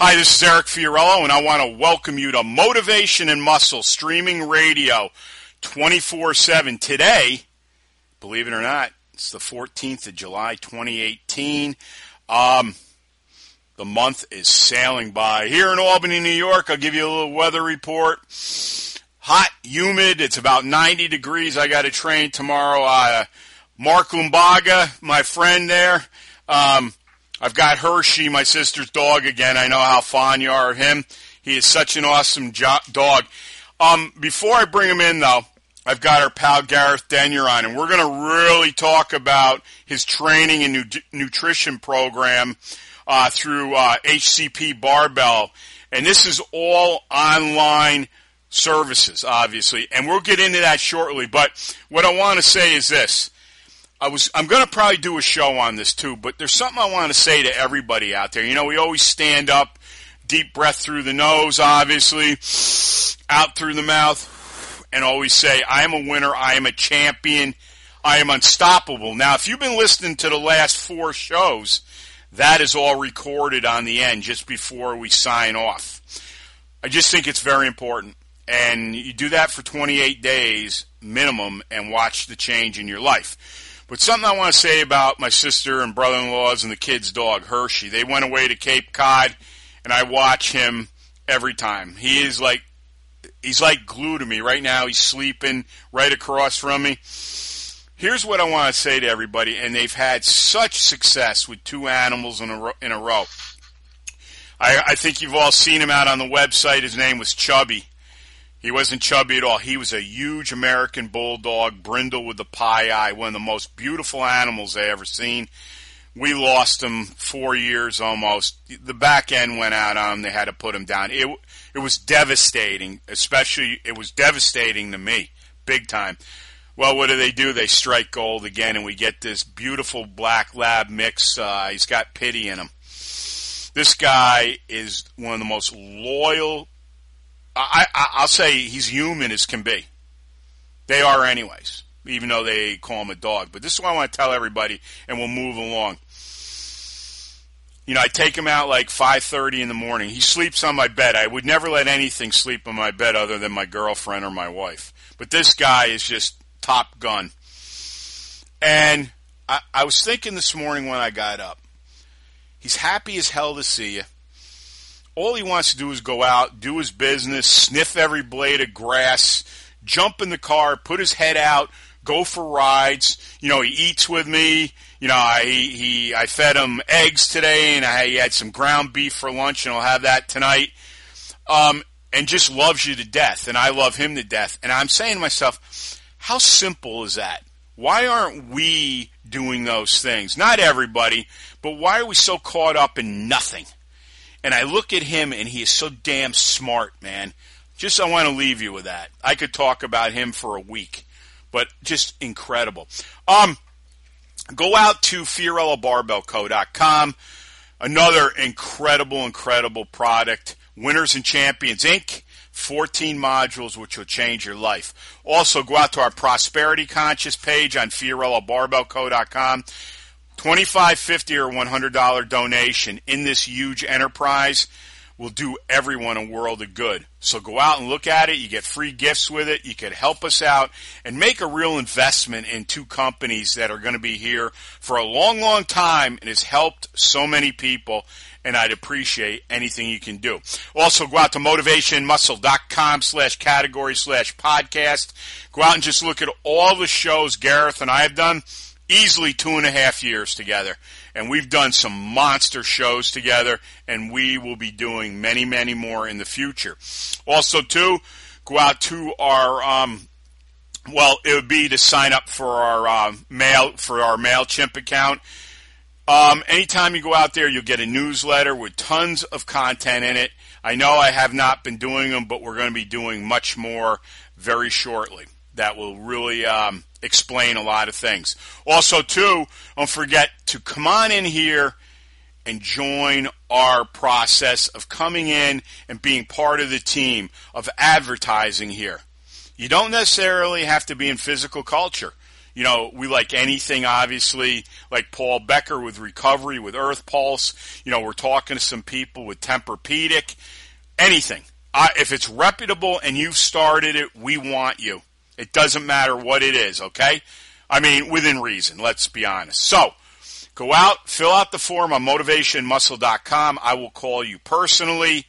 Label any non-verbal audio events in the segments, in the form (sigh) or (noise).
Hi, this is Eric Fiorillo, and I want to welcome you to Motivation and Muscle Streaming Radio 24 7. Today, believe it or not, it's the 14th of July 2018. Um, the month is sailing by. Here in Albany, New York, I'll give you a little weather report. Hot, humid, it's about 90 degrees. I got a train tomorrow. Uh, Mark Lumbaga, my friend there. Um, I've got Hershey, my sister's dog again. I know how fond you are of him. He is such an awesome jo- dog. Um, before I bring him in, though, I've got our pal Gareth Denyer on, and we're going to really talk about his training and nu- nutrition program uh, through uh, HCP Barbell. And this is all online services, obviously, and we'll get into that shortly. But what I want to say is this. I was I'm going to probably do a show on this too, but there's something I want to say to everybody out there. You know, we always stand up, deep breath through the nose, obviously, out through the mouth, and always say, I am a winner, I am a champion, I am unstoppable. Now, if you've been listening to the last four shows, that is all recorded on the end just before we sign off. I just think it's very important. And you do that for 28 days minimum and watch the change in your life. But something I want to say about my sister and brother-in-laws and the kid's dog, Hershey. They went away to Cape Cod, and I watch him every time. He is like, he's like glue to me. Right now, he's sleeping right across from me. Here's what I want to say to everybody, and they've had such success with two animals in a row. In a row. I, I think you've all seen him out on the website. His name was Chubby. He wasn't chubby at all. He was a huge American bulldog, brindle with the pie eye, one of the most beautiful animals I ever seen. We lost him four years almost. The back end went out on him. They had to put him down. It it was devastating. Especially, it was devastating to me, big time. Well, what do they do? They strike gold again, and we get this beautiful black lab mix. Uh, he's got pity in him. This guy is one of the most loyal I, I, will say he's human as can be. They are, anyways, even though they call him a dog. But this is what I want to tell everybody, and we'll move along. You know, I take him out like 5:30 in the morning. He sleeps on my bed. I would never let anything sleep on my bed other than my girlfriend or my wife. But this guy is just top gun. And I, I was thinking this morning when I got up. He's happy as hell to see you all he wants to do is go out, do his business, sniff every blade of grass, jump in the car, put his head out, go for rides. You know, he eats with me. You know, I he I fed him eggs today, and I he had some ground beef for lunch, and I'll have that tonight. Um, and just loves you to death, and I love him to death. And I'm saying to myself, how simple is that? Why aren't we doing those things? Not everybody, but why are we so caught up in nothing? And I look at him and he is so damn smart, man. Just I want to leave you with that. I could talk about him for a week, but just incredible. Um, go out to FiorilloBarbellCo.com. Another incredible, incredible product. Winners and Champions Inc. 14 modules which will change your life. Also, go out to our Prosperity Conscious page on FiorilloBarbellCo.com. 25 50 or $100 donation in this huge enterprise will do everyone a world of good. So go out and look at it. You get free gifts with it. You could help us out and make a real investment in two companies that are going to be here for a long, long time and has helped so many people. And I'd appreciate anything you can do. Also, go out to motivationmuscle.com slash category slash podcast. Go out and just look at all the shows Gareth and I have done easily two and a half years together. And we've done some monster shows together, and we will be doing many, many more in the future. Also, too, go out to our um, Well, it would be to sign up for our uh, mail for our Mailchimp account. Um, anytime you go out there, you'll get a newsletter with tons of content in it. I know I have not been doing them, but we're going to be doing much more very shortly. That will really um, explain a lot of things. Also, too, don't forget to come on in here and join our process of coming in and being part of the team of advertising here. You don't necessarily have to be in physical culture. You know, we like anything, obviously, like Paul Becker with recovery, with Earth Pulse. You know, we're talking to some people with Tempur-Pedic. Anything. I, if it's reputable and you've started it, we want you. It doesn't matter what it is, okay? I mean, within reason, let's be honest. So, go out, fill out the form on motivationmuscle.com. I will call you personally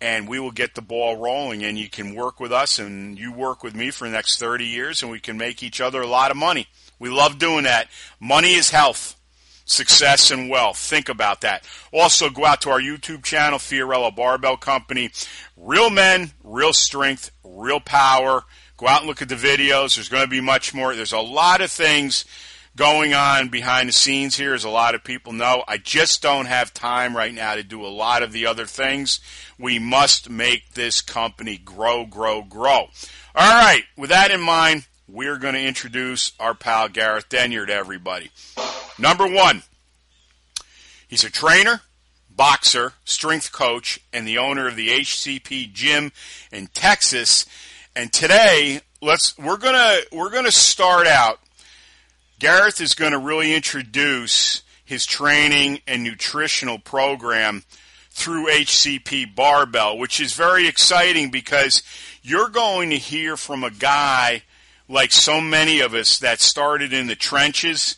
and we will get the ball rolling and you can work with us and you work with me for the next 30 years and we can make each other a lot of money. We love doing that. Money is health, success and wealth. Think about that. Also go out to our YouTube channel, Fiorillo Barbell Company. Real men, real strength, real power. Go out and look at the videos. There's going to be much more. There's a lot of things going on behind the scenes here, as a lot of people know. I just don't have time right now to do a lot of the other things. We must make this company grow, grow, grow. All right, with that in mind, we're going to introduce our pal Gareth Denyer to everybody. Number one, he's a trainer, boxer, strength coach, and the owner of the HCP gym in Texas. And today, let's we're gonna we're gonna start out. Gareth is going to really introduce his training and nutritional program through HCP Barbell, which is very exciting because you're going to hear from a guy like so many of us that started in the trenches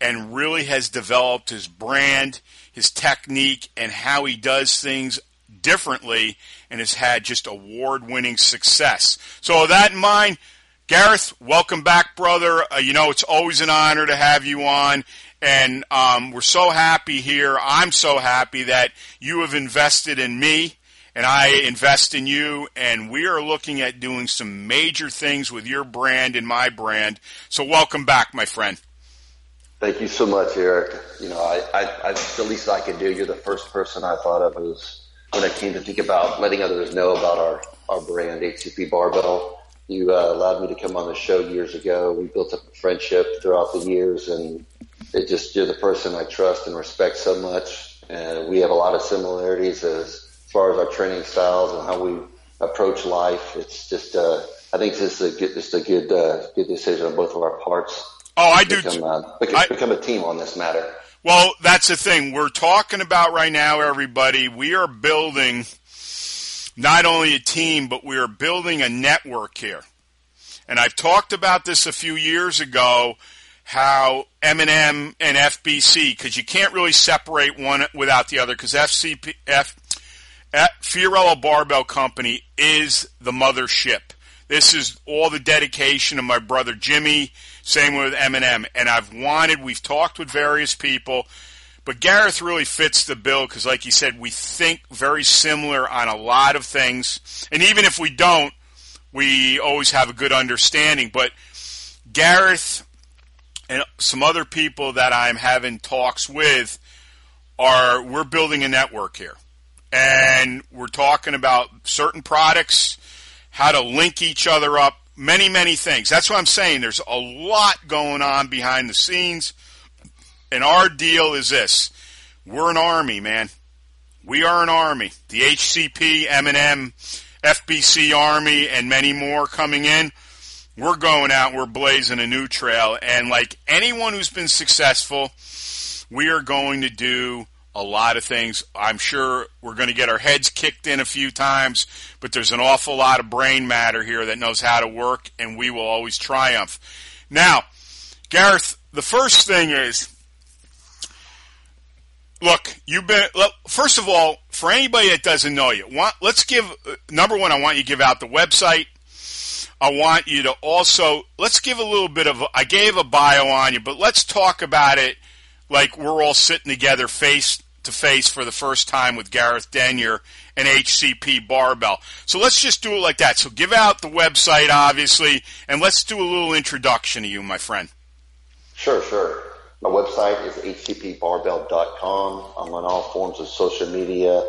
and really has developed his brand, his technique, and how he does things differently and has had just award winning success. So, with that in mind, Gareth, welcome back, brother. Uh, you know, it's always an honor to have you on. And um, we're so happy here. I'm so happy that you have invested in me and I invest in you. And we are looking at doing some major things with your brand and my brand. So, welcome back, my friend. Thank you so much, Eric. You know, I, I, I the least I can do. You're the first person I thought of was when I came to think about letting others know about our, our brand, HCP Barbell you uh, allowed me to come on the show years ago. We built up a friendship throughout the years, and it just you're the person I trust and respect so much. And we have a lot of similarities as, far as our training styles and how we approach life. It's just uh, I think this is a good, just a good uh, good decision on both of our parts. Oh, I do. Become, uh, become, I, become a team on this matter. Well, that's the thing we're talking about right now, everybody. We are building not only a team, but we are building a network here. And I've talked about this a few years ago, how M&M and FBC, because you can't really separate one without the other, because FCP, F, F, Fiorillo Barbell Company is the mothership. This is all the dedication of my brother Jimmy. Same with M&M. And I've wanted, we've talked with various people, but Gareth really fits the bill because, like you said, we think very similar on a lot of things. And even if we don't, we always have a good understanding. But Gareth and some other people that I'm having talks with are, we're building a network here. And we're talking about certain products, how to link each other up, many, many things. That's what I'm saying. There's a lot going on behind the scenes and our deal is this: we're an army, man. We are an army. The HCP, M&M, FBC Army, and many more coming in. We're going out. We're blazing a new trail, and like anyone who's been successful, we are going to do a lot of things. I'm sure we're going to get our heads kicked in a few times, but there's an awful lot of brain matter here that knows how to work, and we will always triumph. Now, Gareth, the first thing is look, you've been. Look, first of all, for anybody that doesn't know you, want, let's give number one. I want you to give out the website. I want you to also let's give a little bit of. I gave a bio on you, but let's talk about it like we're all sitting together, face to face for the first time with Gareth Denyer and HCP Barbell. So let's just do it like that. So give out the website, obviously, and let's do a little introduction to you, my friend. Sure, sure. My website is hcpbarbell.com. I'm on all forms of social media.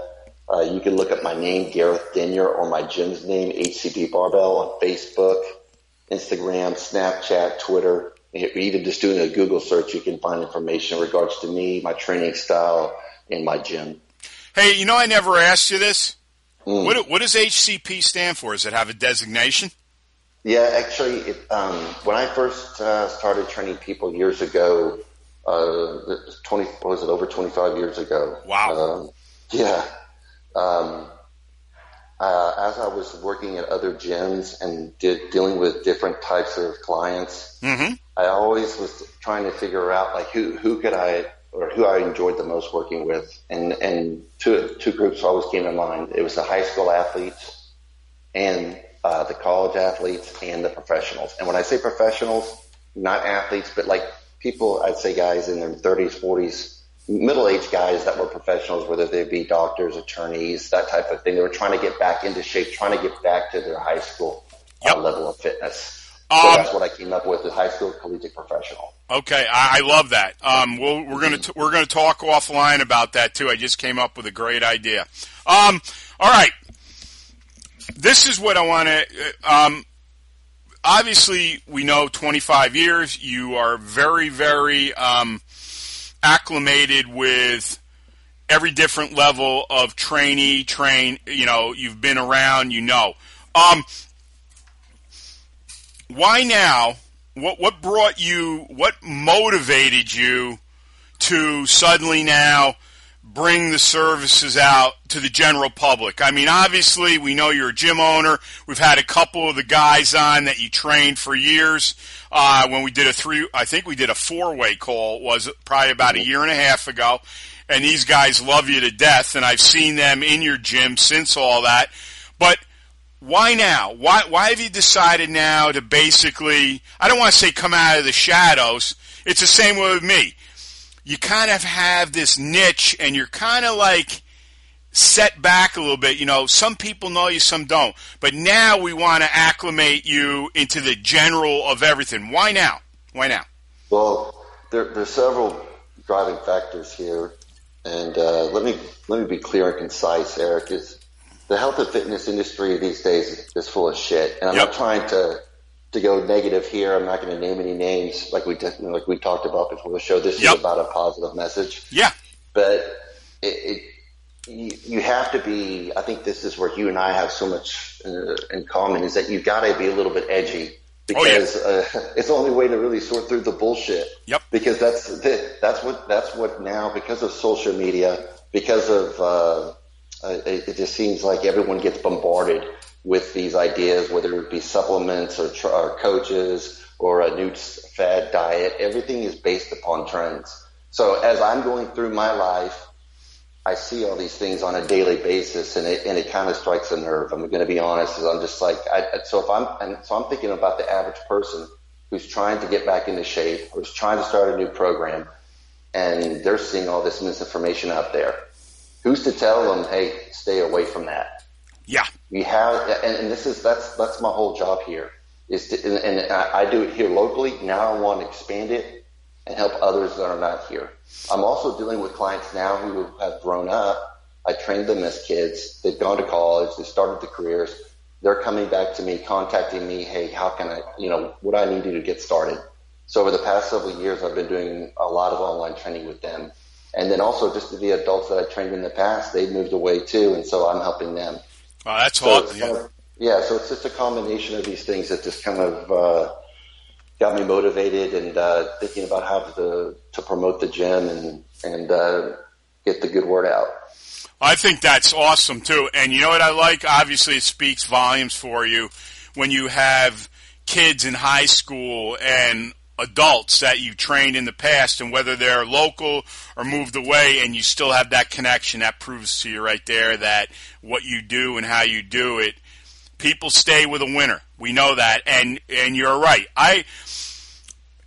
Uh, you can look up my name, Gareth Denyer, or my gym's name, HCP Barbell, on Facebook, Instagram, Snapchat, Twitter. Even just doing a Google search, you can find information in regards to me, my training style, and my gym. Hey, you know, I never asked you this. Mm. What, what does HCP stand for? Does it have a designation? Yeah, actually, it, um, when I first uh, started training people years ago, uh, 20, was it over 25 years ago? Wow. Um, yeah. Um, uh, as I was working at other gyms and did, dealing with different types of clients, mm-hmm. I always was trying to figure out like who who could I or who I enjoyed the most working with, and and two two groups always came to mind. It was the high school athletes and uh, the college athletes and the professionals. And when I say professionals, not athletes, but like people, I'd say guys in their 30s, 40s, middle-aged guys that were professionals, whether they be doctors, attorneys, that type of thing. They were trying to get back into shape, trying to get back to their high school uh, yep. uh, level of fitness. So um, that's what I came up with: is high school collegiate professional. Okay, I, I love that. Um, we'll, we're gonna t- we're gonna talk offline about that too. I just came up with a great idea. Um, all right, this is what I want to. Uh, um, obviously, we know 25 years. You are very, very um, acclimated with every different level of trainee, train, you know, you've been around, you know. Why now? What, what brought you, what motivated you to suddenly now bring the services out to the general public? I mean, obviously, we know you're a gym owner. We've had a couple of the guys on that you trained for years. Uh, when we did a three, I think we did a four way call, was probably about a year and a half ago. And these guys love you to death, and I've seen them in your gym since all that. But why now? Why why have you decided now to basically? I don't want to say come out of the shadows. It's the same way with me you kind of have this niche and you're kind of like set back a little bit. You know, some people know you, some don't. But now we want to acclimate you into the general of everything. Why now? Why now? Well, there, there's several driving factors here, and uh, let me let me be clear and concise. Eric the health and fitness industry these days is full of shit, and I'm yep. not trying to to go negative here. I'm not going to name any names like we did, like we talked about before the show. This yep. is about a positive message. Yeah, but it, it you, you have to be. I think this is where you and I have so much uh, in common is that you've got to be a little bit edgy because oh, yeah. uh, (laughs) it's the only way to really sort through the bullshit. Yep. Because that's that's what that's what now because of social media because of uh, Uh, it, it just seems like everyone gets bombarded with these ideas, whether it be supplements or, tr- or coaches or a new fad diet. Everything is based upon trends. So as I'm going through my life, I see all these things on a daily basis, and it and it kind of strikes a nerve. I'm going to be honest. I'm just like, I, so if I'm and so I'm thinking about the average person who's trying to get back into shape, who's trying to start a new program, and they're seeing all this misinformation out there. Who's to tell them, hey, stay away from that? Yeah. We have, and, and this is, that's, that's my whole job here is to, and, and I do it here locally. Now I want to expand it and help others that are not here. I'm also dealing with clients now who have grown up. I trained them as kids. They've gone to college. They started the careers. They're coming back to me, contacting me. Hey, how can I, you know, what do I need to do to get started? So over the past several years, I've been doing a lot of online training with them. And then also just the adults that I trained in the past, they moved away too. And so I'm helping them. Oh, that's so hot. Yeah. Of, yeah, so it's just a combination of these things that just kind of uh, got me motivated and uh, thinking about how to to promote the gym and and uh, get the good word out. I think that's awesome too. And you know what I like? Obviously, it speaks volumes for you when you have kids in high school and adults that you trained in the past and whether they're local or moved away and you still have that connection that proves to you right there that what you do and how you do it people stay with a winner we know that and and you're right i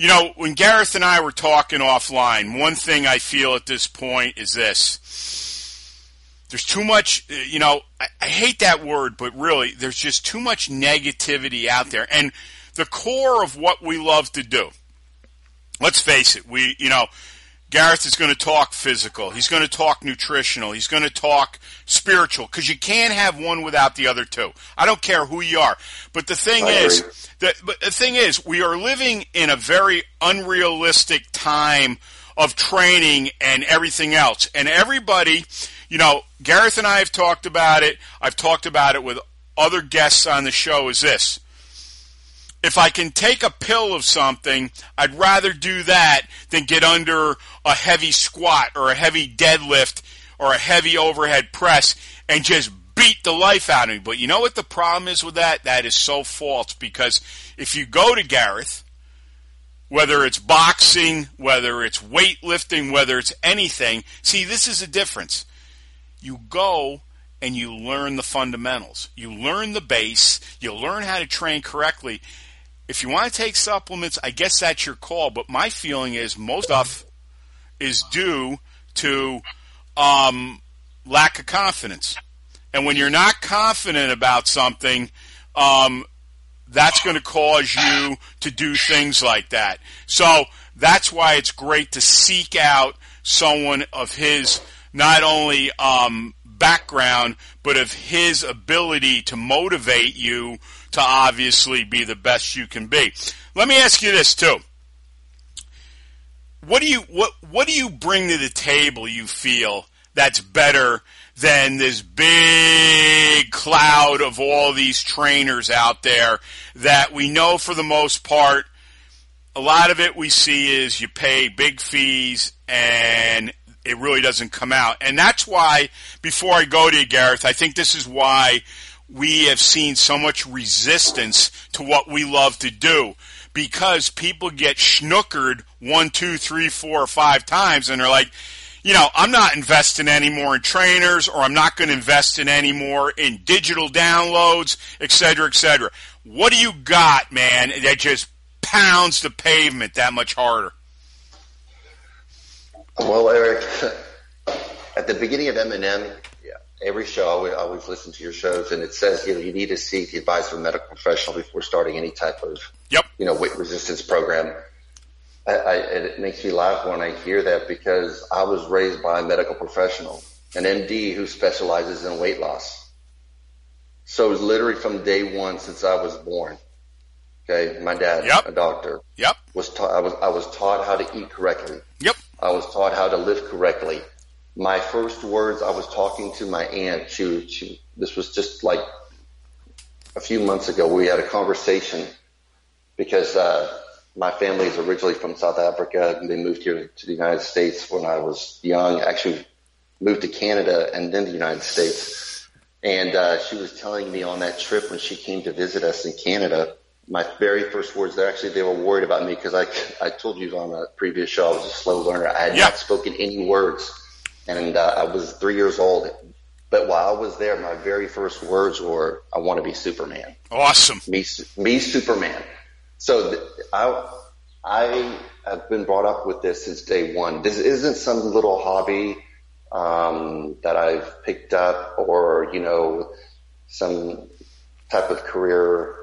You know, when Gareth and I were talking offline, one thing I feel at this point is this. There's too much, you know, I, I hate that word, but really, there's just too much negativity out there. And the core of what we love to do, let's face it, we, you know, Gareth is going to talk physical. He's going to talk nutritional. He's going to talk spiritual because you can't have one without the other two. I don't care who you are. But the thing I is, agree. but the thing is, we are living in a very unrealistic time of training and everything else. And everybody, you know, Gareth and I have talked about it. I've talked about it with other guests on the show. Is this? If I can take a pill of something, I'd rather do that than get under a heavy squat or a heavy deadlift or a heavy overhead press and just beat the life out of me. But you know what the problem is with that? That is so false because if you go to Gareth, whether it's boxing, whether it's weightlifting, whether it's anything, see, this is a difference. You go and you learn the fundamentals. You learn the base, you learn how to train correctly. If you want to take supplements, I guess that's your call, but my feeling is most stuff is due to um, lack of confidence. And when you're not confident about something, um, that's going to cause you to do things like that. So that's why it's great to seek out someone of his not only um, background, but of his ability to motivate you to obviously be the best you can be. Let me ask you this too. What do you what what do you bring to the table you feel that's better than this big cloud of all these trainers out there that we know for the most part a lot of it we see is you pay big fees and it really doesn't come out. And that's why, before I go to you, Gareth, I think this is why we have seen so much resistance to what we love to do. Because people get schnookered one, two, three, four, or five times, and they're like, you know, I'm not investing any more in trainers, or I'm not going to invest in any more in digital downloads, et cetera, et cetera. What do you got, man, that just pounds the pavement that much harder? Well, Eric, (laughs) at the beginning of M&M, every show I always, listen to your shows, and it says you know you need to seek the advice of a medical professional before starting any type of Yep. you know weight resistance program. I, I, it makes me laugh when I hear that because I was raised by a medical professional, an MD who specializes in weight loss. So it was literally from day one since I was born. Okay, my dad, Yep. a doctor, Yep. was taught. I was I was taught how to eat correctly. Yep. I was taught how to live correctly. My first words, I was talking to my aunt. She, she, this was just like a few months ago. We had a conversation because uh, my family is originally from South Africa. And they moved here to the United States when I was young. Actually, moved to Canada and then the United States. And uh, she was telling me on that trip when she came to visit us in Canada, my very first words there, actually, they were worried about me because I, I told you on a previous show I was a slow learner. I had Yeah. not spoken any words, and uh, I was three years old. But while I was there, my very first words were, "I want to be Superman." Awesome. Me, me, Superman. So th- I, I have been brought up with this since day one. This isn't some little hobby um, that I've picked up, or you know, some type of career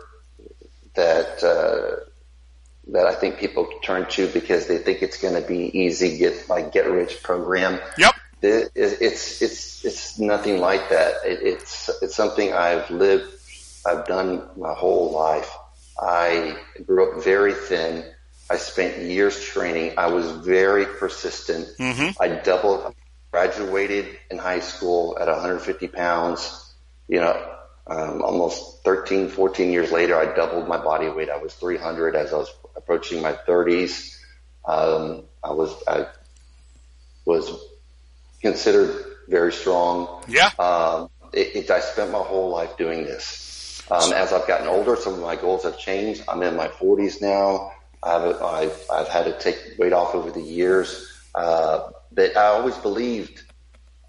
that uh, that I think people turn to because they think it's going to be easy, get like get rich program. Yep. It, it, it's it's it's nothing like that. It, it's it's something I've lived, I've done my whole life. I grew up very thin. I spent years training. I was very persistent. Mhm. I doubled, graduated in high school at 150 pounds. You know, um, almost 13, 14 years later, I doubled my body weight. I was 300 as I was approaching my 30s. Um, I was I was considered very strong. Yeah. Um, it, it, I spent my whole life doing this. Um, as I've gotten older, some of my goals have changed. I'm in my 40s now. I've, I've, I've had to take weight off over the years. Uh, but I always believed,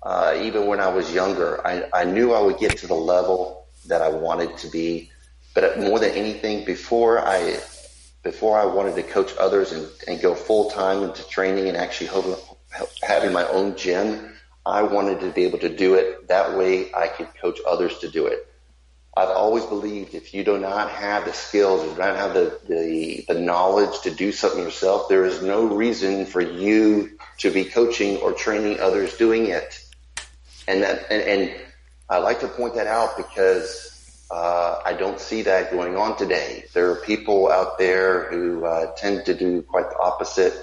uh, even when I was younger, I, I knew I would get to the level that I wanted to be. But more than anything, before I, before I wanted to coach others and, and go full time into training and actually having my own gym, I wanted to be able to do it. That way I could coach others to do it. I've always believed if you do not have the skills, if you don't have the, the, the knowledge to do something yourself, there is no reason for you to be coaching or training others doing it. And that, and, and I like to point that out because uh, I don't see that going on today. There are people out there who uh, tend to do quite the opposite.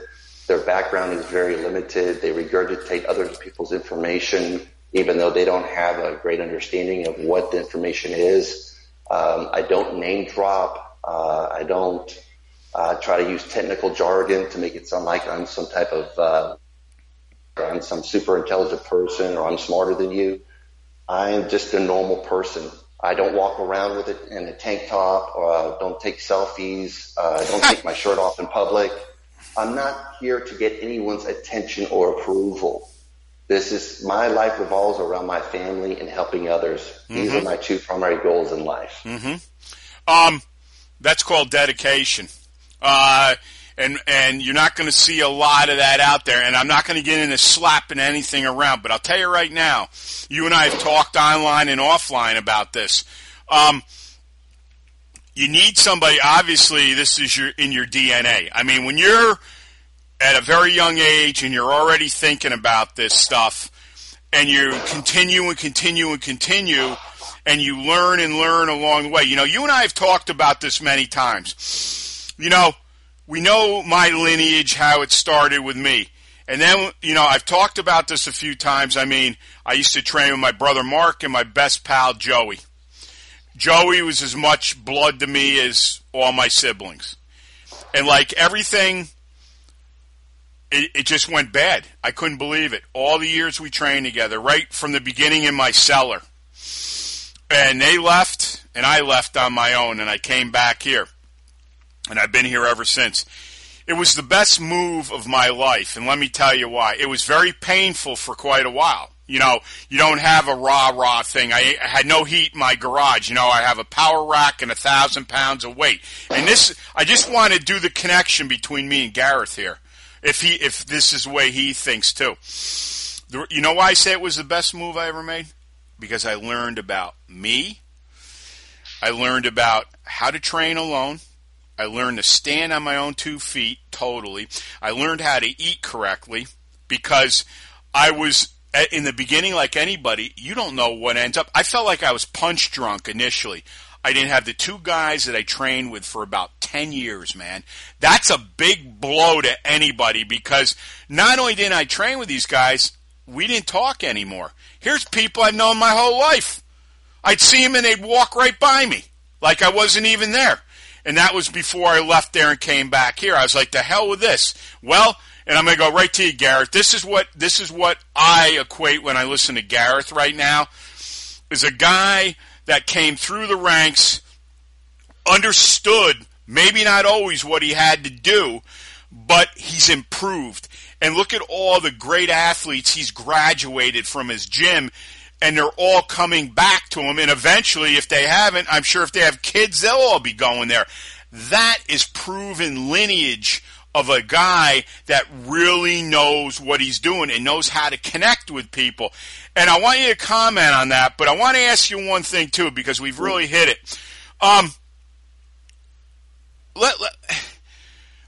Their background is very limited. They regurgitate other people's information, even though they don't have a great understanding of what the information is. Um, I don't name drop. Uh, I don't uh, try to use technical jargon to make it sound like I'm some type of uh, I'm some super intelligent person or I'm smarter than you. I am just a normal person I don't walk around with it in a tank top or uh, don't take selfies. Uh, don't take my shirt off in public. I'm not here to get anyone's attention or approval. This is my life revolves around my family and helping others. Mm-hmm. These are mm-hmm. my two primary goals in life. Mm-hmm. Um, that's called dedication. Uh, and and you're not going to see a lot of that out there. And I'm not going to get into slapping anything around, but I'll tell you right now, you and I have talked online and offline about this. Um, you need somebody. Obviously, this is your in your DNA. I mean, when you're at a very young age and you're already thinking about this stuff, and you continue and continue and continue, and you learn and learn along the way. You know, you and I have talked about this many times. You know, we know my lineage, how it started with me. And then, you know, I've talked about this a few times. I mean, I used to train with my brother Mark and my best pal Joey. Joey was as much blood to me as all my siblings. And like everything, it, it just went bad. I couldn't believe it. All the years we trained together, right from the beginning in my cellar. And they left, and I left on my own, and I came back here and I've been here ever since. It was the best move of my life, and let me tell you why. It was very painful for quite a while. You know, you don't have a rah rah thing. I, I had no heat in my garage. You know, I have a power rack and a thousand pounds of weight. And this, I just want to do the connection between me and Gareth here. If he, if this is the way he thinks too. The, you know why I say it was the best move I ever made? Because I learned about me. I learned about how to train alone. I learned to stand on my own two feet totally. I learned how to eat correctly because I was in the beginning like anybody, you don't know what ends up. I felt like I was punch drunk initially. I didn't have the two guys that I trained with for about 10 years, man. That's a big blow to anybody because not only didn't I train with these guys, we didn't talk anymore. Here's people I've known my whole life. I'd see them and they'd walk right by me like I wasn't even there. And that was before I left there and came back here. I was like, the hell with this. Well, and I'm going to go right to you, Gareth. This is what this is what I equate when I listen to Gareth right now. Is a guy that came through the ranks, understood maybe not always what he had to do, but he's improved. And look at all the great athletes he's graduated from his gym and they're all coming back to him. And eventually, if they haven't, I'm sure if they have kids, they'll all be going there. That is proven lineage of a guy that really knows what he's doing and knows how to connect with people. And I want you to comment on that, but I want to ask you one thing too, because we've really hit it. Um, let, let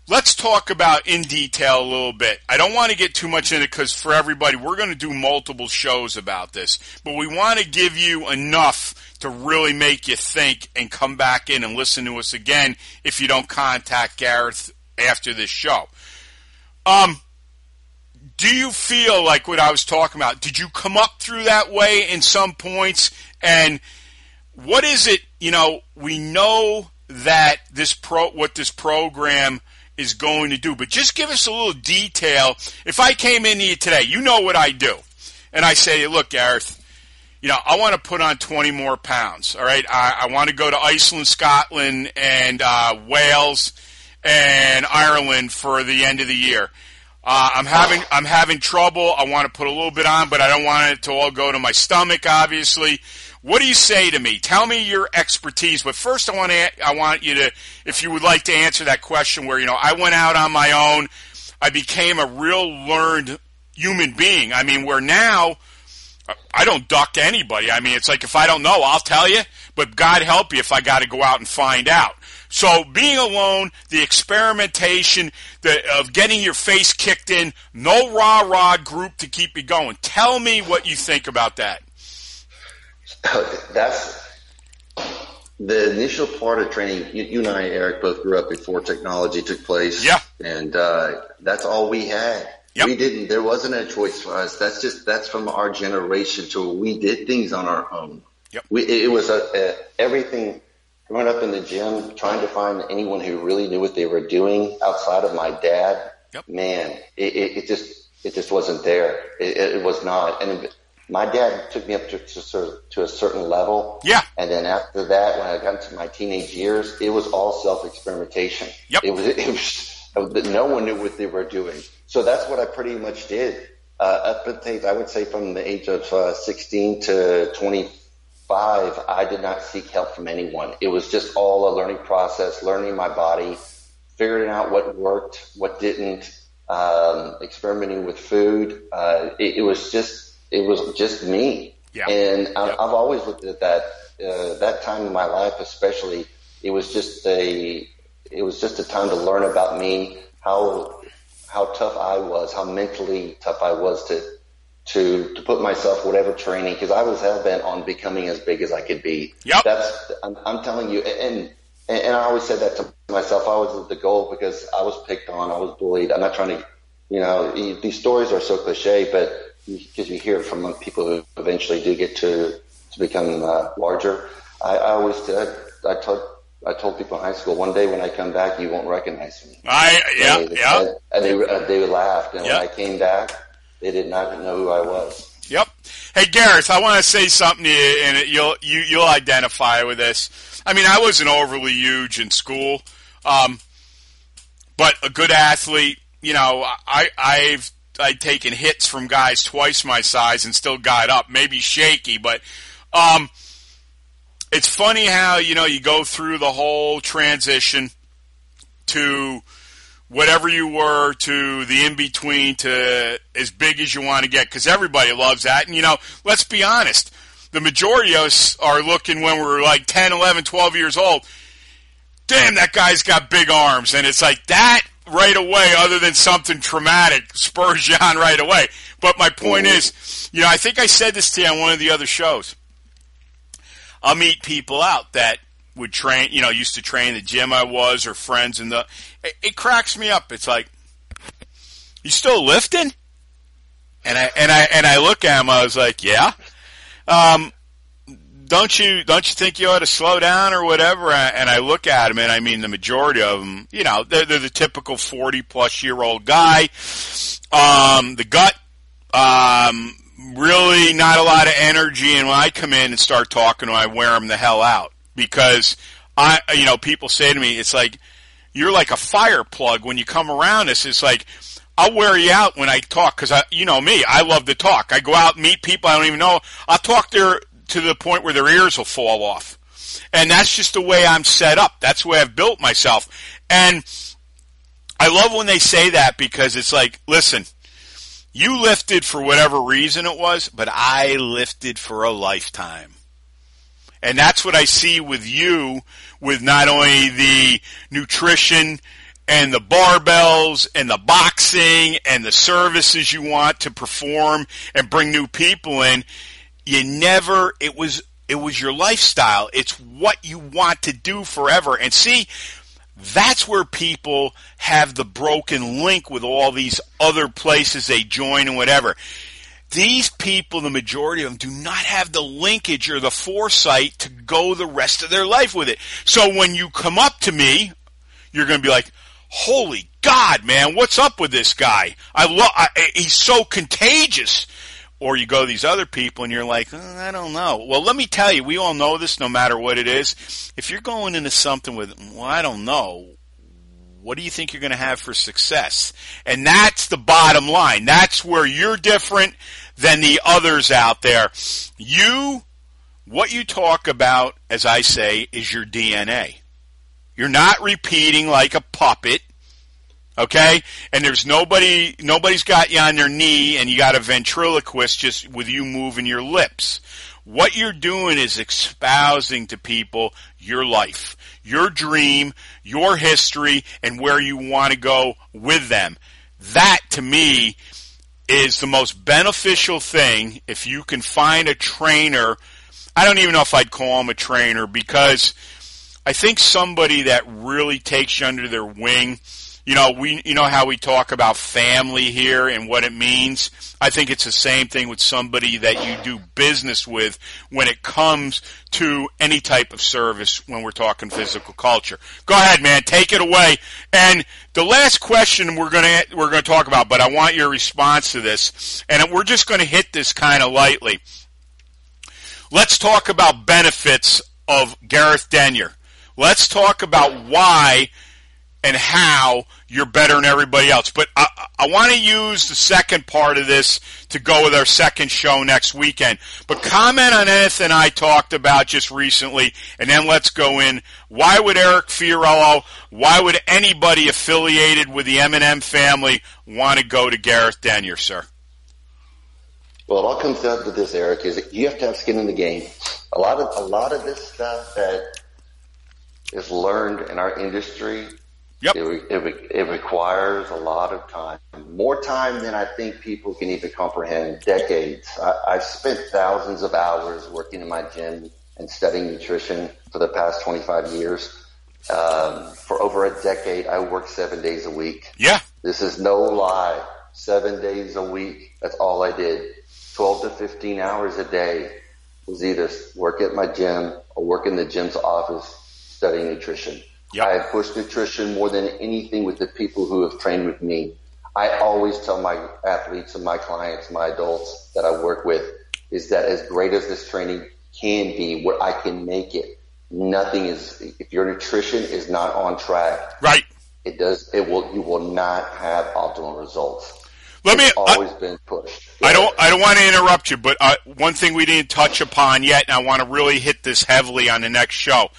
Let's talk about in detail a little bit. I don't want to get too much in it because for everybody, we're going to do multiple shows about this, but we want to give you enough to really make you think and come back in and listen to us again if you don't contact Gareth after this show. Um, do you feel like what I was talking about? Did you come up through that way in some points? And what is it? You know, we know that this pro, what this program is going to do. But just give us a little detail. If I came in here today, you know what I do. And I say, look, Gareth, you know, I want to put on 20 more pounds. All right. I, I want to go to Iceland, Scotland, and uh, Wales and Ireland for the end of the year. Uh, I'm having I'm having trouble. I want to put a little bit on, but I don't want it to all go to my stomach. Obviously, what do you say to me? Tell me your expertise. But first, I want to I want you to, if you would like to answer that question, where you know I went out on my own, I became a real learned human being. I mean, where now I don't duck anybody. I mean, it's like if I don't know, I'll tell you. But God help you if I got to go out and find out. So being alone, the experimentation the, of getting your face kicked in, no rah rah group to keep you going. Tell me what you think about that. That's the initial part of training. You, you, and I, Eric, both grew up before technology took place. Yeah, and uh, that's all we had. Yep. We didn't. There wasn't a choice for us. That's just that's from our generation to we did things on our own. Yep. We, it was a, a, everything growing up in the gym, trying to find anyone who really knew what they were doing outside of my dad, yep. man, it, it, it, just it just wasn't there. It, it was not. And my dad took me up to, to, to a certain level. Yeah. And then after that, when I got into my teenage years, it was all self experimentation. Yep. It was (laughs) it was no one knew what they were doing. So that's what I pretty much did. Uh, up until I would say from the age of uh, 16 to 20 five, I did not seek help from anyone. It was just all a learning process, learning my body, figuring out what worked, what didn't, um, experimenting with food. Uh, it, it, was just, it was just me. Yeah. And I, I've always looked at that, uh, that time in my life, especially, it was just a, it was just a time to learn about me, how, how tough I was, how mentally tough I was to, to to put myself whatever training because I was hell bent on becoming as big as I could be. Yep. That's I'm, I'm telling you, and, and and I always said that to myself. I was the goal because I was picked on, I was bullied. I'm not trying to, you know, these stories are so cliche, but because you hear it from people who eventually do get to to become uh, larger. I, I always did. I told I told people in high school one day when I come back, you won't recognize me. I yeah and yeah. And they uh, they laughed, and yep. when I came back they did not even know who I was. Yep. Hey Gareth, I want to say something to you, and you'll you, you'll identify with this. I mean, I wasn't overly huge in school, um, but a good athlete. You know, I I've I'd taken hits from guys twice my size and still got up. Maybe shaky, but um, it's funny how you know you go through the whole transition to whatever you were to the in between to as big as you want to get because everybody loves that. And, you know, let's be honest, the majority of us are looking when we're like 10, 11, 12 years old. Damn, that guy's got big arms. And it's like that right away, other than something traumatic, spurs you on right away. But my point is, you know, I think I said this to you on one of the other shows. I'll meet people out that would train, you know, used to train the gym I was or friends in the, it, it cracks me up. It's like, you still lifting? And I, and I, and I look at him, I was like, yeah. Um, don't you, don't you think you ought to slow down or whatever? And I look at him and I mean, the majority of them, you know, they're, they're the typical 40 plus year old guy. Um, the gut, um, really not a lot of energy. And when I come in and start talking I wear them the hell out because I, you know, people say to me, it's like, you're like a fire plug when you come around us. It's like, I'll wear you out when I talk because I, you know me, I love to talk. I go out and meet people I don't even know. I'll talk their, to the point where their ears will fall off. And that's just the way I'm set up. That's the way I've built myself. And I love when they say that because it's like, listen, you lifted for whatever reason it was, but I lifted for a lifetime. And that's what I see with you with not only the nutrition and the barbells and the boxing and the services you want to perform and bring new people in. You never, it was, it was your lifestyle. It's what you want to do forever. And see, that's where people have the broken link with all these other places they join and whatever. These people, the majority of them, do not have the linkage or the foresight to go the rest of their life with it. So when you come up to me, you're going to be like, holy God, man, what's up with this guy? I love, eh, he's so contagious. Or you go to these other people and you're like, oh, I don't know. Well, let me tell you, we all know this no matter what it is. If you're going into something with, well, I don't know, What do you think you're going to have for success? And that's the bottom line. That's where you're different than the others out there. You, what you talk about, as I say, is your DNA. You're not repeating like a puppet. Okay? And there's nobody, nobody's got you on their knee and you got a ventriloquist just with you moving your lips. What you're doing is espousing to people your life, your dream, your history, and where you want to go with them. That to me is the most beneficial thing if you can find a trainer. I don't even know if I'd call him a trainer because I think somebody that really takes you under their wing you know, we you know how we talk about family here and what it means. I think it's the same thing with somebody that you do business with when it comes to any type of service when we're talking physical culture. Go ahead, man, take it away. And the last question we're going to we're going to talk about, but I want your response to this, and we're just going to hit this kind of lightly. Let's talk about benefits of Gareth Denyer. Let's talk about why and how you're better than everybody else. But I, I want to use the second part of this to go with our second show next weekend. But comment on anything I talked about just recently, and then let's go in. Why would Eric Fiorillo, why would anybody affiliated with the M&M family want to go to Gareth Denyer, sir? Well, it all comes down to this, Eric, is you have to have skin in the game. A lot of a lot of this stuff that is learned in our industry Yep. It, it, it requires a lot of time, more time than I think people can even comprehend. Decades. I, I've spent thousands of hours working in my gym and studying nutrition for the past 25 years. Um, for over a decade, I worked seven days a week. Yeah. This is no lie. Seven days a week. That's all I did. 12 to 15 hours a day was either work at my gym or work in the gym's office studying nutrition. Yep. I have pushed nutrition more than anything with the people who have trained with me. I always tell my athletes and my clients, my adults that I work with, is that as great as this training can be, what I can make it, nothing is, if your nutrition is not on track, right, it does, it will, you will not have optimal results. Let it's me, always I, been pushed. I don't, I don't want to interrupt you, but uh, one thing we didn't touch upon yet, and I want to really hit this heavily on the next show.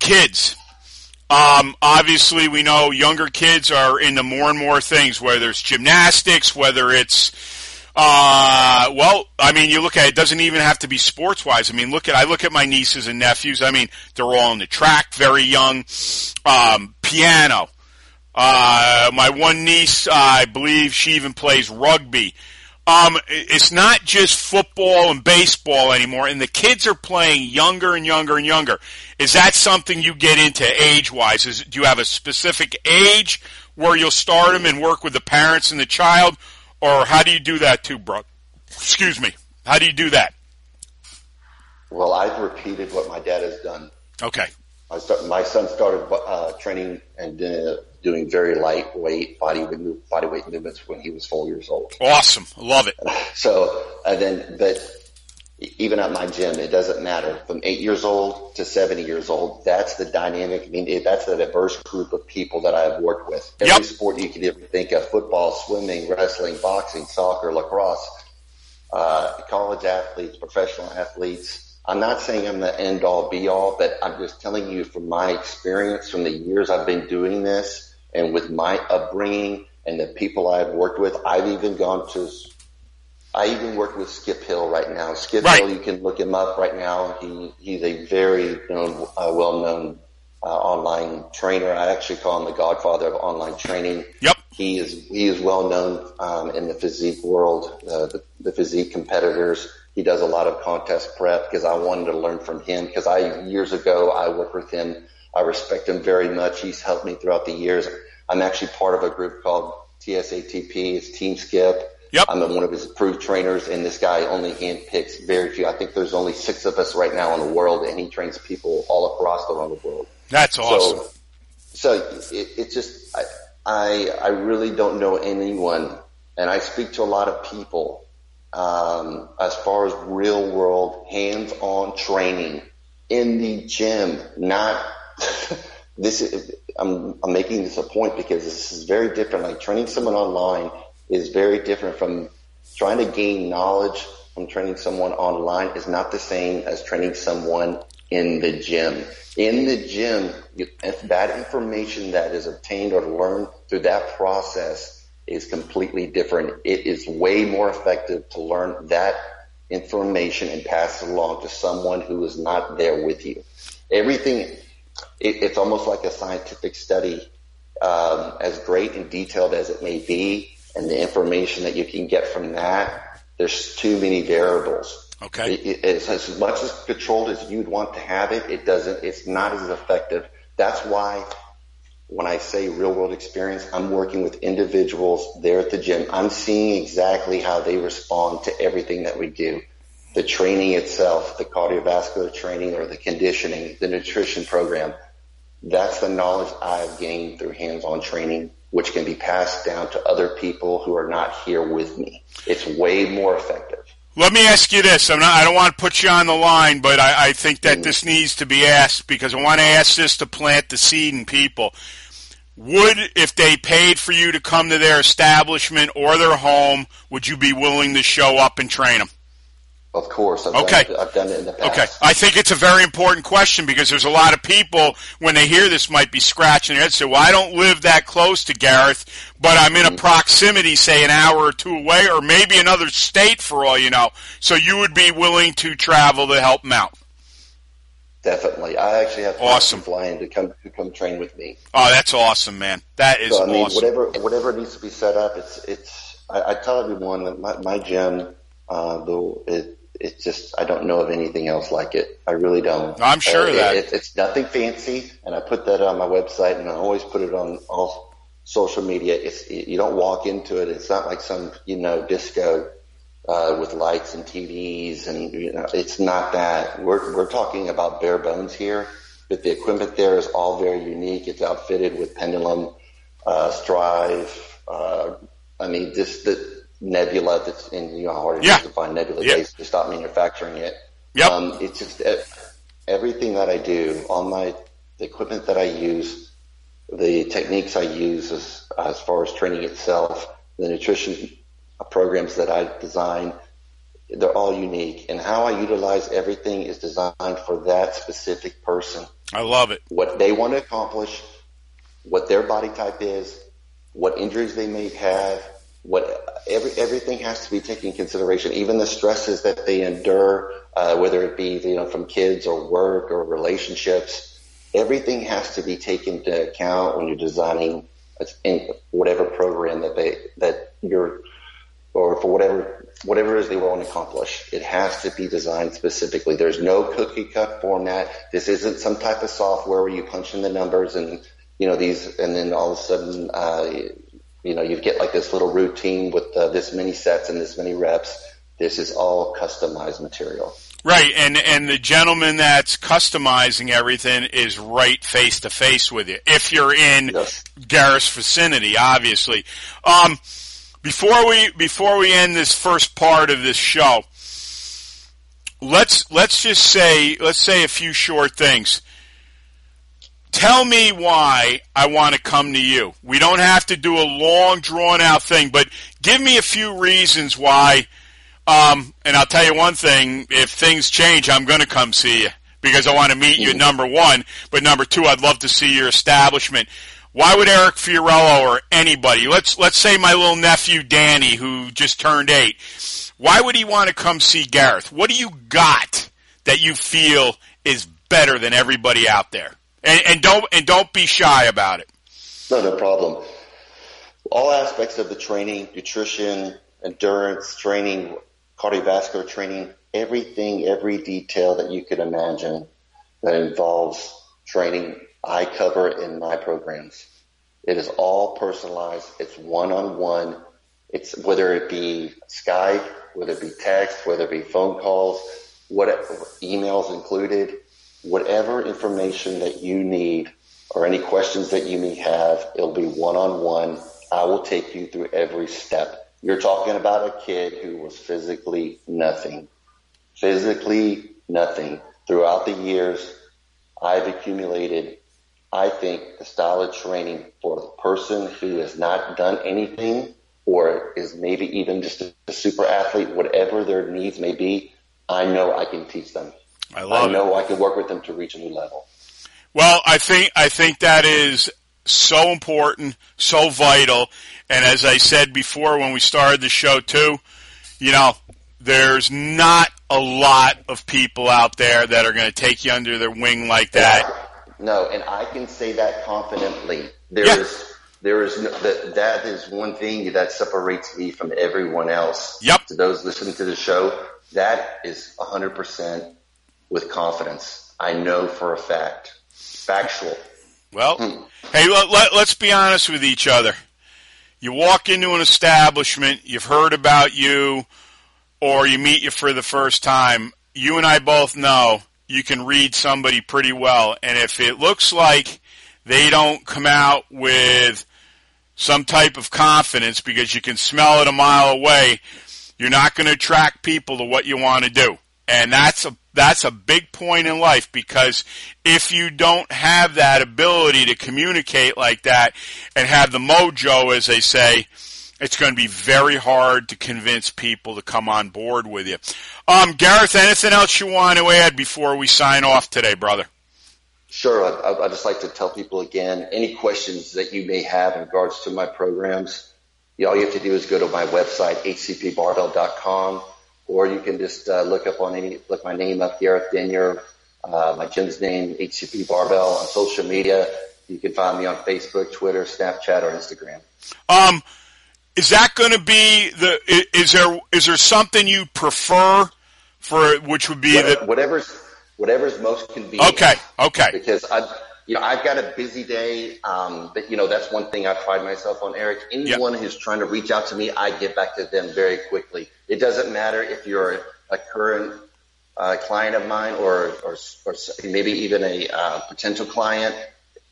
Kids, um, obviously, we know younger kids are into more and more things, whether it's gymnastics, whether it's, uh, well, I mean, you look at it, it doesn't even have to be sports wise. I mean, look at, I look at my nieces and nephews. I mean, they're all on the track, very young, um, piano. Uh, my one niece, uh, I believe she even plays rugby. Um, it's not just football and baseball anymore, and the kids are playing younger and younger and younger. Is that something you get into age wise? Is do you have a specific age where you'll start them and work with the parents and the child, or how do you do that too, bro? Excuse me. How do you do that? Well, I've repeated what my dad has done. Okay. I start, my son started uh, training and uh, doing very lightweight body weight, body weight movements when he was four years old. Awesome, love it. (laughs) So, and then, but even at my gym, it doesn't matter from eight years old to 70 years old. That's the dynamic. I mean, that's the diverse group of people that I've worked with. Every Yep. sport you could ever think of, football, swimming, wrestling, boxing, soccer, lacrosse, uh, college athletes, professional athletes. I'm not saying I'm the end all be all, but I'm just telling you from my experience, from the years I've been doing this and with my upbringing and the people I've worked with, I've even gone to I even work with Skip Hill right now. Skip Right. Hill, you can look him up right now. He he's a very known, uh, well-known uh, online trainer. I actually call him the godfather of online training. Yep. He is he is well known um, in the physique world, uh, the, the physique competitors. He does a lot of contest prep because I wanted to learn from him. Because I years ago I worked with him. I respect him very much. He's helped me throughout the years. I'm actually part of a group called TSATP. It's Team Skip. Yep. I'm one of his approved trainers, and this guy only handpicks very few. I think there's only six of us right now in the world, and he trains people all across around the world. That's awesome. So, so it, it's just I, I I really don't know anyone, and I speak to a lot of people um, as far as real world hands-on training in the gym. Not (laughs) this. Is, I'm, I'm making this a point because this is very different. Like training someone online is very different from trying to gain knowledge from training someone online is not the same as training someone in the gym. In the gym, you, that information that is obtained or learned through that process is completely different. It is way more effective to learn that information and pass it along to someone who is not there with you. Everything, it, it's almost like a scientific study, um, as great and detailed as it may be, and the information that you can get from that, there's too many variables. Okay. It, it's as much as controlled as you'd want to have it. It doesn't. It's not as effective. That's why when I say real world experience, I'm working with individuals there at the gym. I'm seeing exactly how they respond to everything that we do. The training itself, the cardiovascular training or the conditioning, the nutrition program. That's the knowledge I've gained through hands-on training, which can be passed down to other people who are not here with me. It's way more effective. Let me ask you this. I'm not, I don't want to put you on the line, but I, I think that mm. this needs to be asked because I want to ask this to plant the seed in people. Would, if they paid for you to come to their establishment or their home, would you be willing to show up and train them? Of course, I've, Okay. done, it, I've done it in the past. Okay. I think it's a very important question because there's a lot of people when they hear this might be scratching their head say, well, I don't live that close to Gareth, but I'm in a proximity, say an hour or two away or maybe another state for all you know. So you would be willing to travel to help them out. Definitely. I actually have Awesome. who fly in to come to come train with me. Oh, that's awesome, man. That is So I mean, awesome. whatever whatever needs to be set up, it's it's. I, I tell everyone that my, my gym, uh, though it it's just I don't know of anything else like it. I really don't. I'm sure Uh, of it- that. it- it's nothing fancy, and I put that on my website, and I always put it on all social media. It's you don't walk into it. It's not like some you know disco uh, with lights and TVs, and you know, it's not that. We're we're talking about bare bones here. But the equipment there is all very unique. It's outfitted with pendulum, uh, strive. Uh, I mean, just the nebula that's in you know how hard it is Yeah. to find nebula. Yep. They they stop manufacturing it. Yep. Um, it's just uh, everything that I do, all my the equipment that I use, the techniques I use as as far as training itself, the nutrition programs that I design, they're all unique. And how I utilize everything is designed for that specific person. I love it. What they want to accomplish, what their body type is, what injuries they may have, what every everything has to be taken consideration. Even the stresses that they endure, uh, whether it be you know from kids or work or relationships, everything has to be taken into account when you're designing in whatever program that they that you're or for whatever whatever it is they want to accomplish. It has to be designed specifically. There's no cookie cut format. This isn't some type of software where you punch in the numbers and you know these, and then all of a sudden, uh, you know, you get like this little routine with uh, this many sets and this many reps. This is all customized material. Right, and and the gentleman that's customizing everything is right face to face with you. If you're in Yes. Gareth's vicinity, obviously. Um, before we before we end this first part of this show, let's let's just say let's say a few short things. Tell me why I want to come to you. We don't have to do a long drawn out thing, but give me a few reasons why um, and I'll tell you one thing: if things change, I'm going to come see you because I want to meet you. Number one, but number two, I'd love to see your establishment. Why would Eric Fiorillo or anybody? Let's let's say my little nephew Danny, who just turned eight. Why would he want to come see Gareth? What do you got that you feel is better than everybody out there? And, and don't and don't be shy about it. No, no problem. All aspects of the training, nutrition, endurance training, cardiovascular training, everything, every detail that you could imagine that involves training, I cover in my programs. It is all personalized. It's one on one. It's whether it be Skype, whether it be text, whether it be phone calls, whatever, emails included, whatever information that you need or any questions that you may have, it'll be one on one. I will take you through every step. You're talking about a kid who was physically nothing, physically nothing. Throughout the years, I've accumulated I think the style of training for the person who has not done anything or is maybe even just a super athlete, whatever their needs may be, I know I can teach them. I love I know it. I can work with them to reach a new level. Well, I think I think that is so important, so vital, and as I said before when we started the show too, you know, there's not a lot of people out there that are going to take you under their wing like that. No, and I can say that confidently. There Yeah. is, there is no, that that is one thing that separates me from everyone else. Yep. To those listening to the show, that is 100% with confidence. I know for a fact, factual. Well, hmm. hey, let, let's be honest with each other. You walk into an establishment, you've heard about you, or you meet you for the first time. You and I both know you can read somebody pretty well. And if it looks like they don't come out with some type of confidence because you can smell it a mile away, you're not going to attract people to what you want to do. And that's a that's a big point in life because if you don't have that ability to communicate like that and have the mojo as they say, it's going to be very hard to convince people to come on board with you. Um, Gareth, anything else you want to add before we sign off today, brother? Sure. I, I'd just like to tell people again, any questions that you may have in regards to my programs, all you have to do is go to my website, hcpbarbell.com, or you can just uh, look up on any, look my name up, Gareth Denyer, uh, my gym's name, HCP Barbell on social media. You can find me on Facebook, Twitter, Snapchat, or Instagram. Um, is that going to be the? Is there is there something you prefer for which would be the? Whatever's, whatever's most convenient. Okay, okay, because I, you know, I've got a busy day. Um, but you know, that's one thing I pride myself on, Eric. Anyone who's trying to reach out to me, I get back to them very quickly. It doesn't matter if you're a current uh, client of mine or, or, or maybe even a uh, potential client.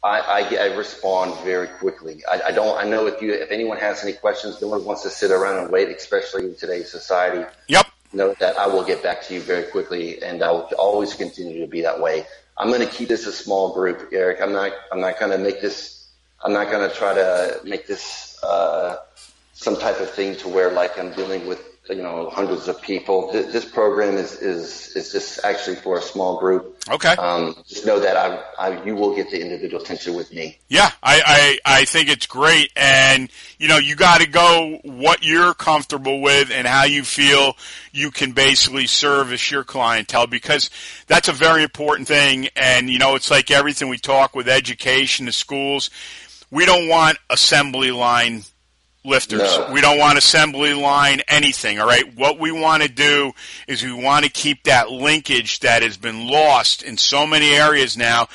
I, I, get- I respond very quickly. I, I don't. I know if you, if anyone has any questions, no one wants to sit around and wait, especially in today's society Yep. know that I will get back to you very quickly, and I will always continue to be that way. I'm going to keep this a small group, Eric. I'm not. I'm not going to make this. I'm not going to try to make this uh, some type of thing to where like I'm dealing with you know hundreds of people. This, program is is is just actually for a small group. Okay. Um, just know that I, I you will get the individual attention with me. Yeah, I, I, I think it's great. And, you know, you got to go what you're comfortable with and how you feel you can basically service your clientele because that's a very important thing. And, you know, it's like everything we talk with education, the schools. We don't want assembly line lifters. No. We don't want assembly line anything, all right? What we want to do is we want to keep that linkage that has been lost in so many areas now,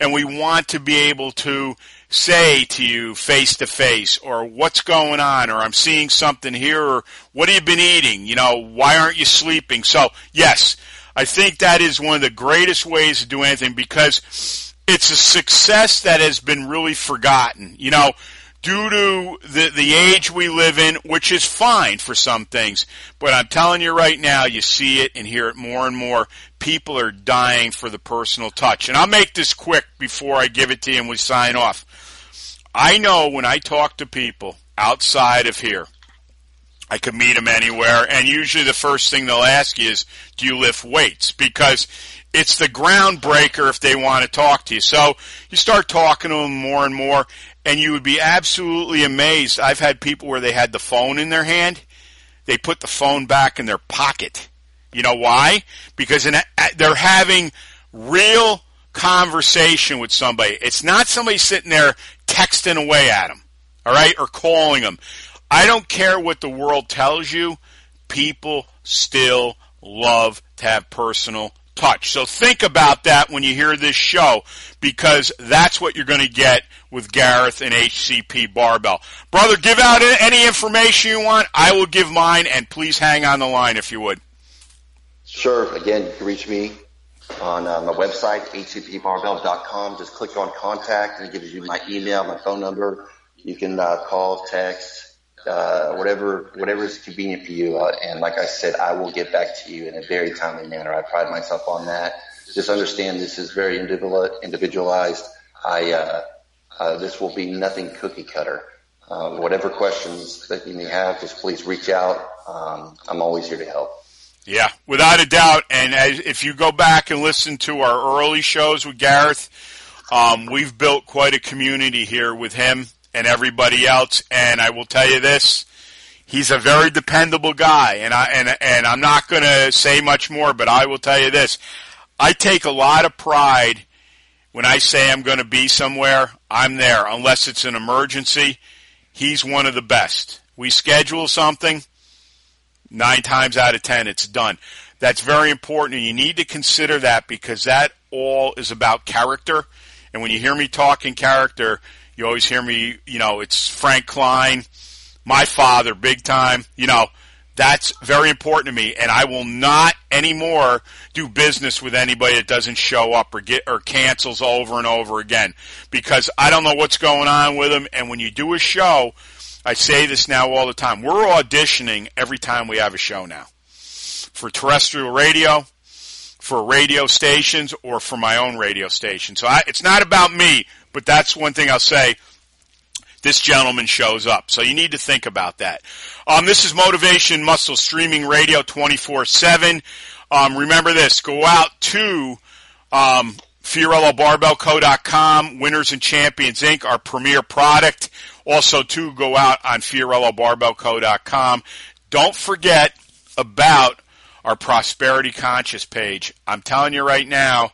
and we want to be able to say to you face to face or what's going on or I'm seeing something here or what have you been eating? You know, why aren't you sleeping? So, yes, I think that is one of the greatest ways to do anything because it's a success that has been really forgotten. You know, due to the the age we live in, which is fine for some things, but I'm telling you right now, you see it and hear it more and more. People are dying for the personal touch, and I'll make this quick before I give it to you and we sign off. I know when I talk to people outside of here, I could meet them anywhere, and usually the first thing they'll ask you is, "Do you lift weights?" Because it's the groundbreaker if they want to talk to you. So you start talking to them more and more, and you would be absolutely amazed. I've had people where they had the phone in their hand, they put the phone back in their pocket. You know why? Because in, they're having real conversation with somebody. It's not somebody sitting there texting away at them, all right, or calling them. I don't care what the world tells you. People still love to have personal touch. So think about that when you hear this show because that's what you're going to get with Gareth and HCP Barbell. Brother, give out any information you want. I will give mine and please hang on the line if you would. Sure. Again, you can reach me on uh, my website, hcpbarbell.com. Just click on contact and it gives you my email, my phone number. You can uh, call, text, uh, whatever, whatever is convenient for you. Uh, and like I said, I will get back to you in a very timely manner. I pride myself on that. Just understand this is very individualized. I, uh, uh, this will be nothing cookie cutter. Uh, whatever questions that you may have, just please reach out. Um, I'm always here to help. Yeah, without a doubt. And as, if you go back and listen to our early shows with Gareth, um, we've built quite a community here with him and everybody else. And I will tell you this: he's a very dependable guy. And I and and I'm not going to say much more, but I will tell you this: I take a lot of pride when I say I'm going to be somewhere. I'm there, unless it's an emergency. He's one of the best. We schedule something. Nine times out of ten, it's done. That's very important, and you need to consider that because that all is about character. And when you hear me talk in character, you always hear me, you know, it's Frank Klein, my father, big time. You know, that's very important to me, and I will not anymore do business with anybody that doesn't show up or get or cancels over and over again because I don't know what's going on with them. And when you do a show, I say this now all the time. We're auditioning every time we have a show now for terrestrial radio, for radio stations, or for my own radio station. So I, it's not about me, but that's one thing I'll say. This gentleman shows up. So you need to think about that. Um, this is Motivation Muscle Streaming Radio 24-7. Um, remember this. Go out to um, FiorilloBarbellCo.com, Winners and Champions Inc., our premier product. Also, to go out on FiorilloBarbellCo.com. Don't forget about our Prosperity Conscious page. I'm telling you right now,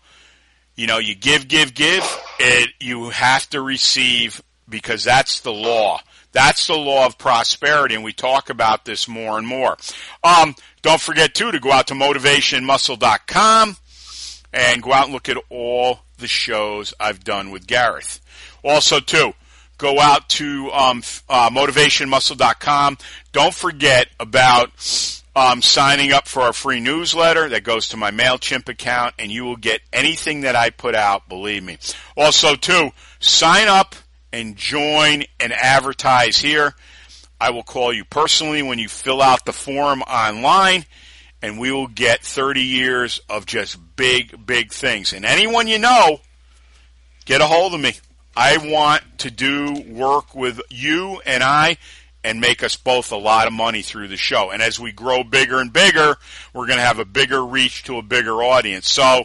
you know, you give, give, give, it, you have to receive because that's the law. That's the law of prosperity, and we talk about this more and more. Um, don't forget, too, to go out to motivationmuscle.com and go out and look at all the shows I've done with Gareth. Also, too, go out to um, uh, motivationmuscle.com. Don't forget about um, signing up for our free newsletter that goes to my MailChimp account, and you will get anything that I put out, believe me. Also, too, sign up and join and advertise here. I will call you personally when you fill out the form online, and we will get 30 years of just big, big things. And anyone you know, get a hold of me. I want to do work with you and I and make us both a lot of money through the show. And as we grow bigger and bigger, we're going to have a bigger reach to a bigger audience. So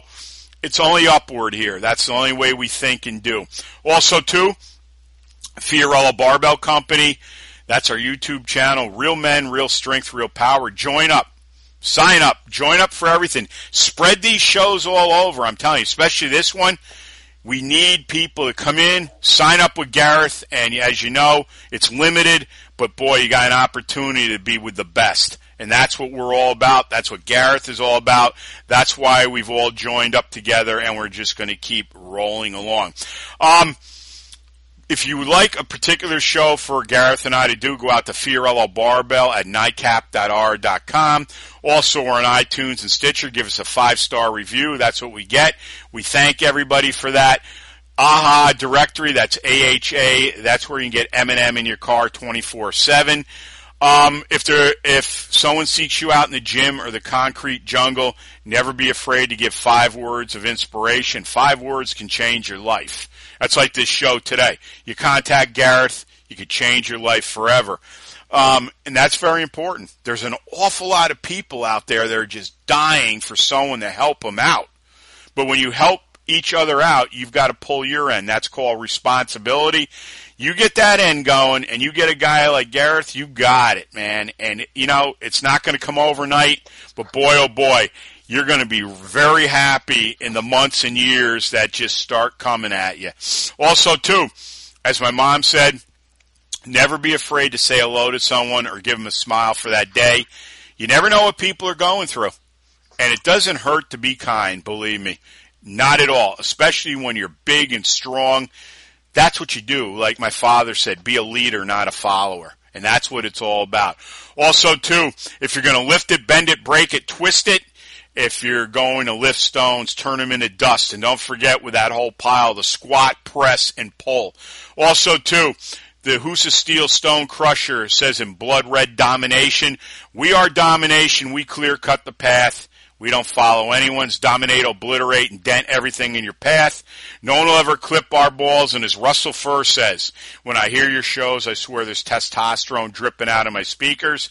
it's only upward here. That's the only way we think and do. Also, too, Fiorillo Barbell Company. That's our YouTube channel. Real men, real strength, real power. Join up. Sign up. Join up for everything. Spread these shows all over. I'm telling you, especially this one. We need people to come in, sign up with Gareth, and as you know, it's limited, but boy, you got an opportunity to be with the best. And that's what we're all about. That's what Gareth is all about. That's why we've all joined up together and we're just going to keep rolling along. Um, if you like a particular show for Gareth and I to do, go out to Fiorillo Barbell at nightcap.r.com. Also, we're on iTunes and Stitcher. Give us a five star review. That's what we get. We thank everybody for that. AHA directory, that's AHA. That's where you can get M&M in your car 24-7. Um, if there, if someone seeks you out in the gym or the concrete jungle, never be afraid to give five words of inspiration. Five words can change your life. That's like this show today. You contact Gareth, you could change your life forever. Um, and that's very important. There's an awful lot of people out there that are just dying for someone to help them out. But when you help each other out, you've got to pull your end. That's called responsibility. You get that end going and you get a guy like Gareth, you got it, man. And you know, it's not going to come overnight, but boy, oh boy, you're going to be very happy in the months and years that just start coming at you. Also, too, as my mom said, never be afraid to say hello to someone or give them a smile for that day. You never know what people are going through. And it doesn't hurt to be kind, believe me. Not at all, especially when you're big and strong. That's what you do. Like my father said, be a leader, not a follower. And that's what it's all about. Also, too, if you're going to lift it, bend it, break it, twist it, if you're going to lift stones, turn them into dust. And don't forget with that whole pile, the squat, press, and pull. Also, too, the Husa Steel Stone Crusher says in Blood Red Domination, we are domination, we clear cut the path, We don't follow anyone's, dominate, obliterate, and dent everything in your path. No one will ever clip our balls, and as Russell Furr says, when I hear your shows, I swear there's testosterone dripping out of my speakers.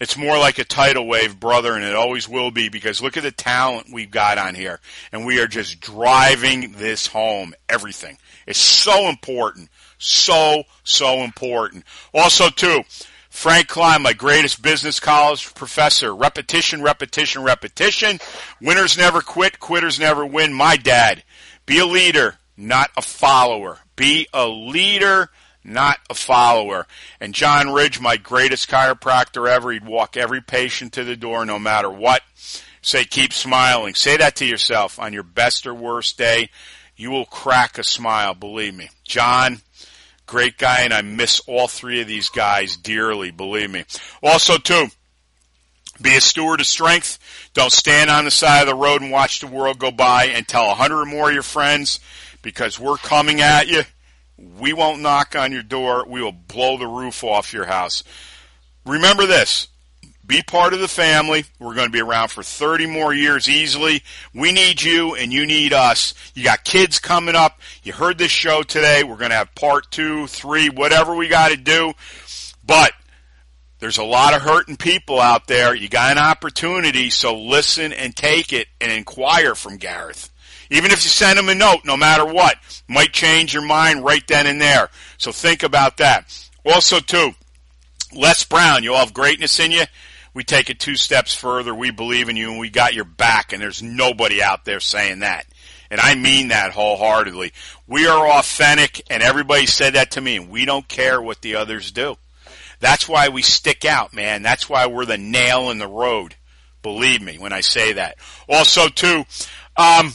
It's more like a tidal wave, brother, and it always will be because look at the talent we've got on here. And we are just driving this home. Everything. It's so important. So, so important. Also, too, Frank Klein, my greatest business college professor. Repetition, repetition, repetition. Winners never quit, quitters never win. My dad. Be a leader, not a follower. Be a leader, not a follower. And John Ridge, my greatest chiropractor ever, he'd walk every patient to the door no matter what. Say, keep smiling. Say that to yourself on your best or worst day. You will crack a smile, believe me. John, Great guy, and I miss all three of these guys dearly, believe me. Also, too, be a steward of strength. Don't stand on the side of the road and watch the world go by and tell a hundred or more of your friends because we're coming at you. We won't knock on your door. We will blow the roof off your house. Remember this. Be part of the family. We're going to be around for 30 more years easily. We need you and you need us. You got kids coming up. You heard this show today. We're going to have part two, three, whatever we got to do. But there's a lot of hurting people out there. You got an opportunity, so listen and take it and inquire from Gareth. Even if you send him a note, no matter what, might change your mind right then and there. So think about that. Also, too, Les Brown, you all have greatness in you we take it two steps further. We believe in you and we got your back. And there's nobody out there saying that. And I mean that wholeheartedly. We are authentic and everybody said that to me and we don't care what the others do. That's why we stick out, man. That's why we're the nail in the road. Believe me when I say that. Also too, um,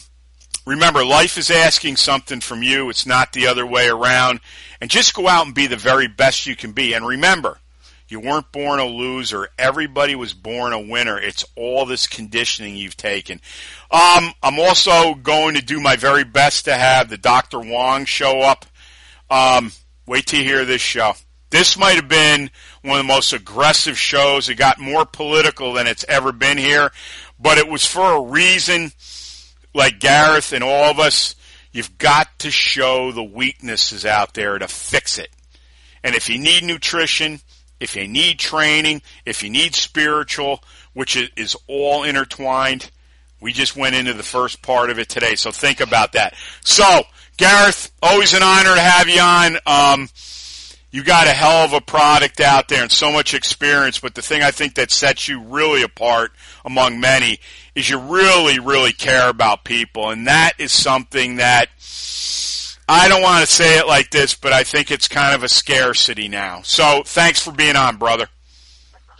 remember life is asking something from you. It's not the other way around. And just go out and be the very best you can be. And remember, you weren't born a loser. Everybody was born a winner. It's all this conditioning you've taken. Um, I'm also going to do my very best to have the Dr. Wong show up. Um, wait till you hear this show. This might have been one of the most aggressive shows. It got more political than it's ever been here, but it was for a reason. Like Gareth and all of us, you've got to show the weaknesses out there to fix it. And if you need nutrition, if you need training, if you need spiritual, which is all intertwined. We just went into the first part of it today, so think about that. So, Gareth, always an honor to have you on. Um, you got a hell of a product out there and so much experience, but the thing I think that sets you really apart among many is you really, really care about people, and that is something that I don't want to say it like this, but I think it's kind of a scarcity now. So thanks for being on, brother.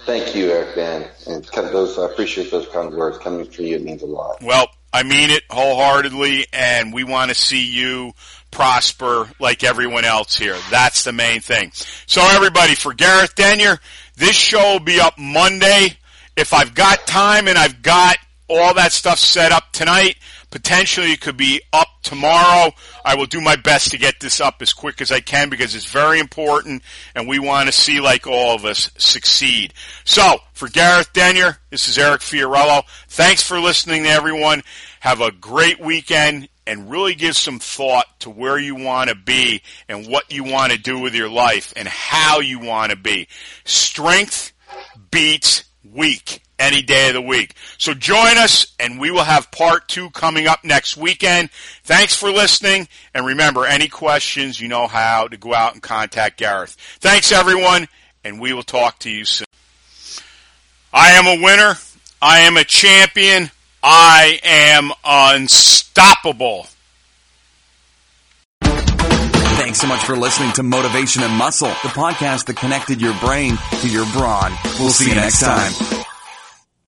Thank you, Eric Van. And those, I appreciate those kind of words. Coming from you It means a lot. Well, I mean it wholeheartedly, and we want to see you prosper like everyone else here. That's the main thing. So everybody, for Gareth Denyer, this show will be up Monday. If I've got time and I've got all that stuff set up tonight, Potentially it could be up tomorrow. I will do my best to get this up as quick as I can because it's very important and we want to see like all of us succeed. So for Gareth Denyer, this is Eric Fiorillo. Thanks for listening to everyone. Have a great weekend and really give some thought to where you want to be and what you want to do with your life and how you want to be. Strength beats weak any day of the week. So join us and we will have part two coming up next weekend. Thanks for listening. And remember, any questions, you know how to go out and contact Gareth. Thanks everyone and we will talk to you soon. I am a winner. I am a champion. I am unstoppable. Thanks so much for listening to Motivation and Muscle, the podcast that connected your brain to your brawn. We'll see you next time.